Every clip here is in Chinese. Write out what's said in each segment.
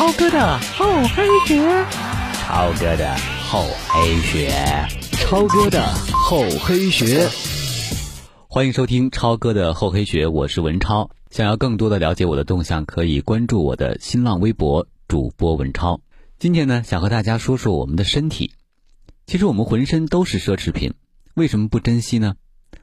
超哥的厚黑学，超哥的厚黑学，超哥的厚黑学。欢迎收听超哥的厚黑学，我是文超。想要更多的了解我的动向，可以关注我的新浪微博主播文超。今天呢，想和大家说说我们的身体。其实我们浑身都是奢侈品，为什么不珍惜呢？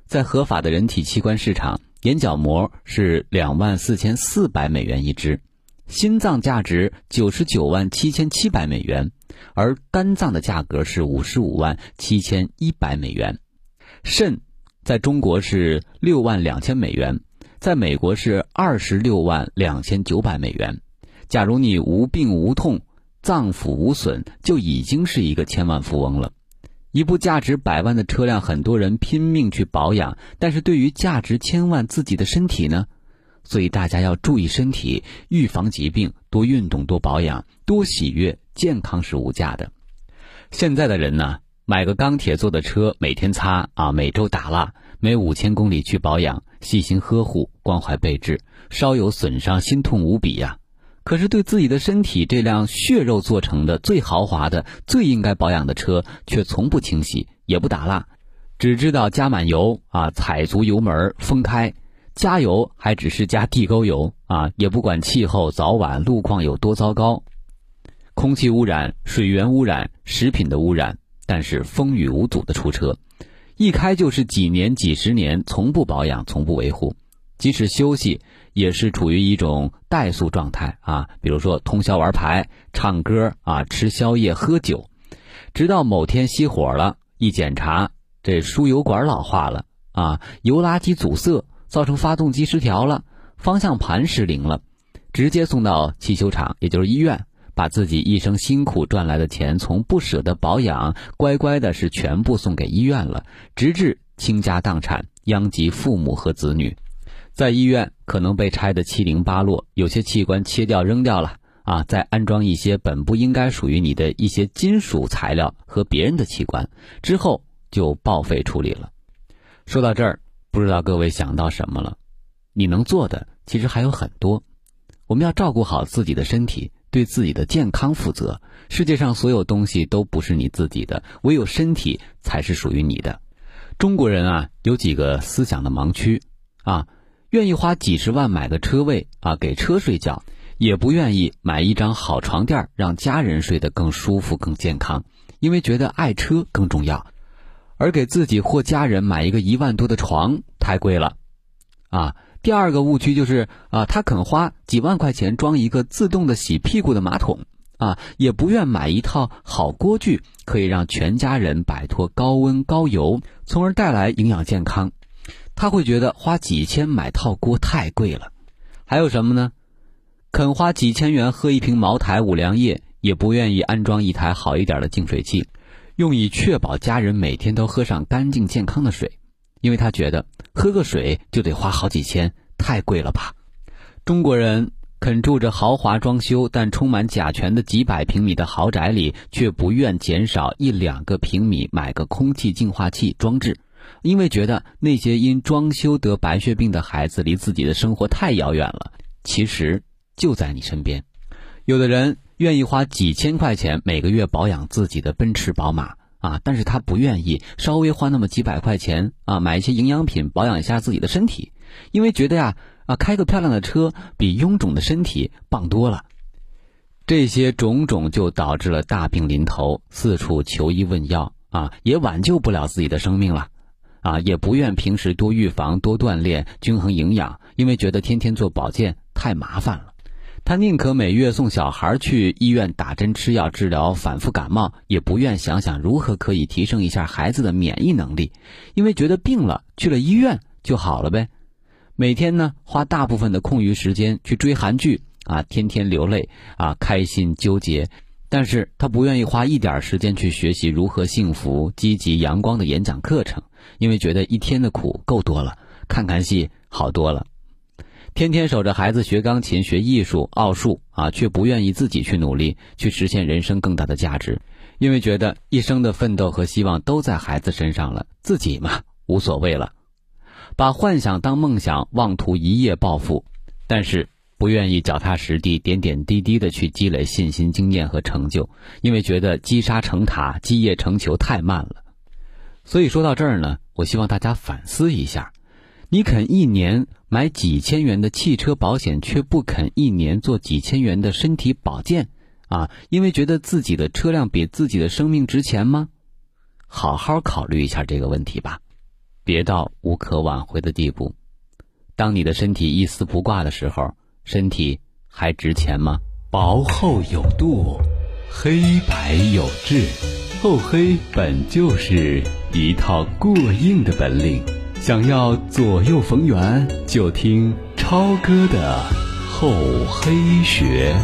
在合法的人体器官市场，眼角膜是两万四千四百美元一支，心脏价值九十九万七千七百美元，而肝脏的价格是五十五万七千一百美元，肾在中国是六万两千美元，在美国是二十六万两千九百美元。假如你无病无痛，脏腑无损，就已经是一个千万富翁了。一部价值百万的车辆，很多人拼命去保养，但是对于价值千万自己的身体呢？所以大家要注意身体，预防疾病，多运动，多保养，多喜悦，健康是无价的。现在的人呢，买个钢铁做的车，每天擦啊，每周打蜡，每五千公里去保养，细心呵护，关怀备至，稍有损伤，心痛无比呀。可是对自己的身体，这辆血肉做成的、最豪华的、最应该保养的车，却从不清洗，也不打蜡，只知道加满油啊，踩足油门，封开，加油还只是加地沟油啊，也不管气候早晚路况有多糟糕，空气污染、水源污染、食品的污染，但是风雨无阻的出车，一开就是几年、几十年，从不保养，从不维护，即使休息。也是处于一种怠速状态啊，比如说通宵玩牌、唱歌啊、吃宵夜、喝酒，直到某天熄火了，一检查，这输油管老化了啊，油垃圾阻塞，造成发动机失调了，方向盘失灵了，直接送到汽修厂，也就是医院，把自己一生辛苦赚来的钱，从不舍得保养，乖乖的是全部送给医院了，直至倾家荡产，殃及父母和子女。在医院可能被拆得七零八落，有些器官切掉扔掉了啊，再安装一些本不应该属于你的一些金属材料和别人的器官，之后就报废处理了。说到这儿，不知道各位想到什么了？你能做的其实还有很多。我们要照顾好自己的身体，对自己的健康负责。世界上所有东西都不是你自己的，唯有身体才是属于你的。中国人啊，有几个思想的盲区啊。愿意花几十万买个车位啊，给车睡觉，也不愿意买一张好床垫，让家人睡得更舒服、更健康，因为觉得爱车更重要。而给自己或家人买一个一万多的床太贵了，啊。第二个误区就是啊，他肯花几万块钱装一个自动的洗屁股的马桶啊，也不愿买一套好锅具，可以让全家人摆脱高温高油，从而带来营养健康。他会觉得花几千买套锅太贵了，还有什么呢？肯花几千元喝一瓶茅台、五粮液，也不愿意安装一台好一点的净水器，用以确保家人每天都喝上干净健康的水，因为他觉得喝个水就得花好几千，太贵了吧？中国人肯住着豪华装修但充满甲醛的几百平米的豪宅里，却不愿减少一两个平米买个空气净化器装置。因为觉得那些因装修得白血病的孩子离自己的生活太遥远了，其实就在你身边。有的人愿意花几千块钱每个月保养自己的奔驰、宝马啊，但是他不愿意稍微花那么几百块钱啊买一些营养品保养一下自己的身体，因为觉得呀啊开个漂亮的车比臃肿的身体棒多了。这些种种就导致了大病临头，四处求医问药啊，也挽救不了自己的生命了。啊，也不愿平时多预防、多锻炼、均衡营养，因为觉得天天做保健太麻烦了。他宁可每月送小孩去医院打针吃药治疗反复感冒，也不愿想想如何可以提升一下孩子的免疫能力，因为觉得病了去了医院就好了呗。每天呢，花大部分的空余时间去追韩剧啊，天天流泪啊，开心纠结。但是他不愿意花一点时间去学习如何幸福、积极、阳光的演讲课程，因为觉得一天的苦够多了，看看戏好多了。天天守着孩子学钢琴、学艺术、奥数啊，却不愿意自己去努力，去实现人生更大的价值，因为觉得一生的奋斗和希望都在孩子身上了，自己嘛无所谓了。把幻想当梦想，妄图一夜暴富，但是不愿意脚踏实地、点点滴滴的去积累信心、经验和成就，因为觉得积沙成塔、积业成裘太慢了。所以说到这儿呢，我希望大家反思一下：你肯一年买几千元的汽车保险，却不肯一年做几千元的身体保健，啊，因为觉得自己的车辆比自己的生命值钱吗？好好考虑一下这个问题吧，别到无可挽回的地步。当你的身体一丝不挂的时候，身体还值钱吗？薄厚有度，黑白有致，厚黑本就是一套过硬的本领。想要左右逢源，就听超哥的厚黑学。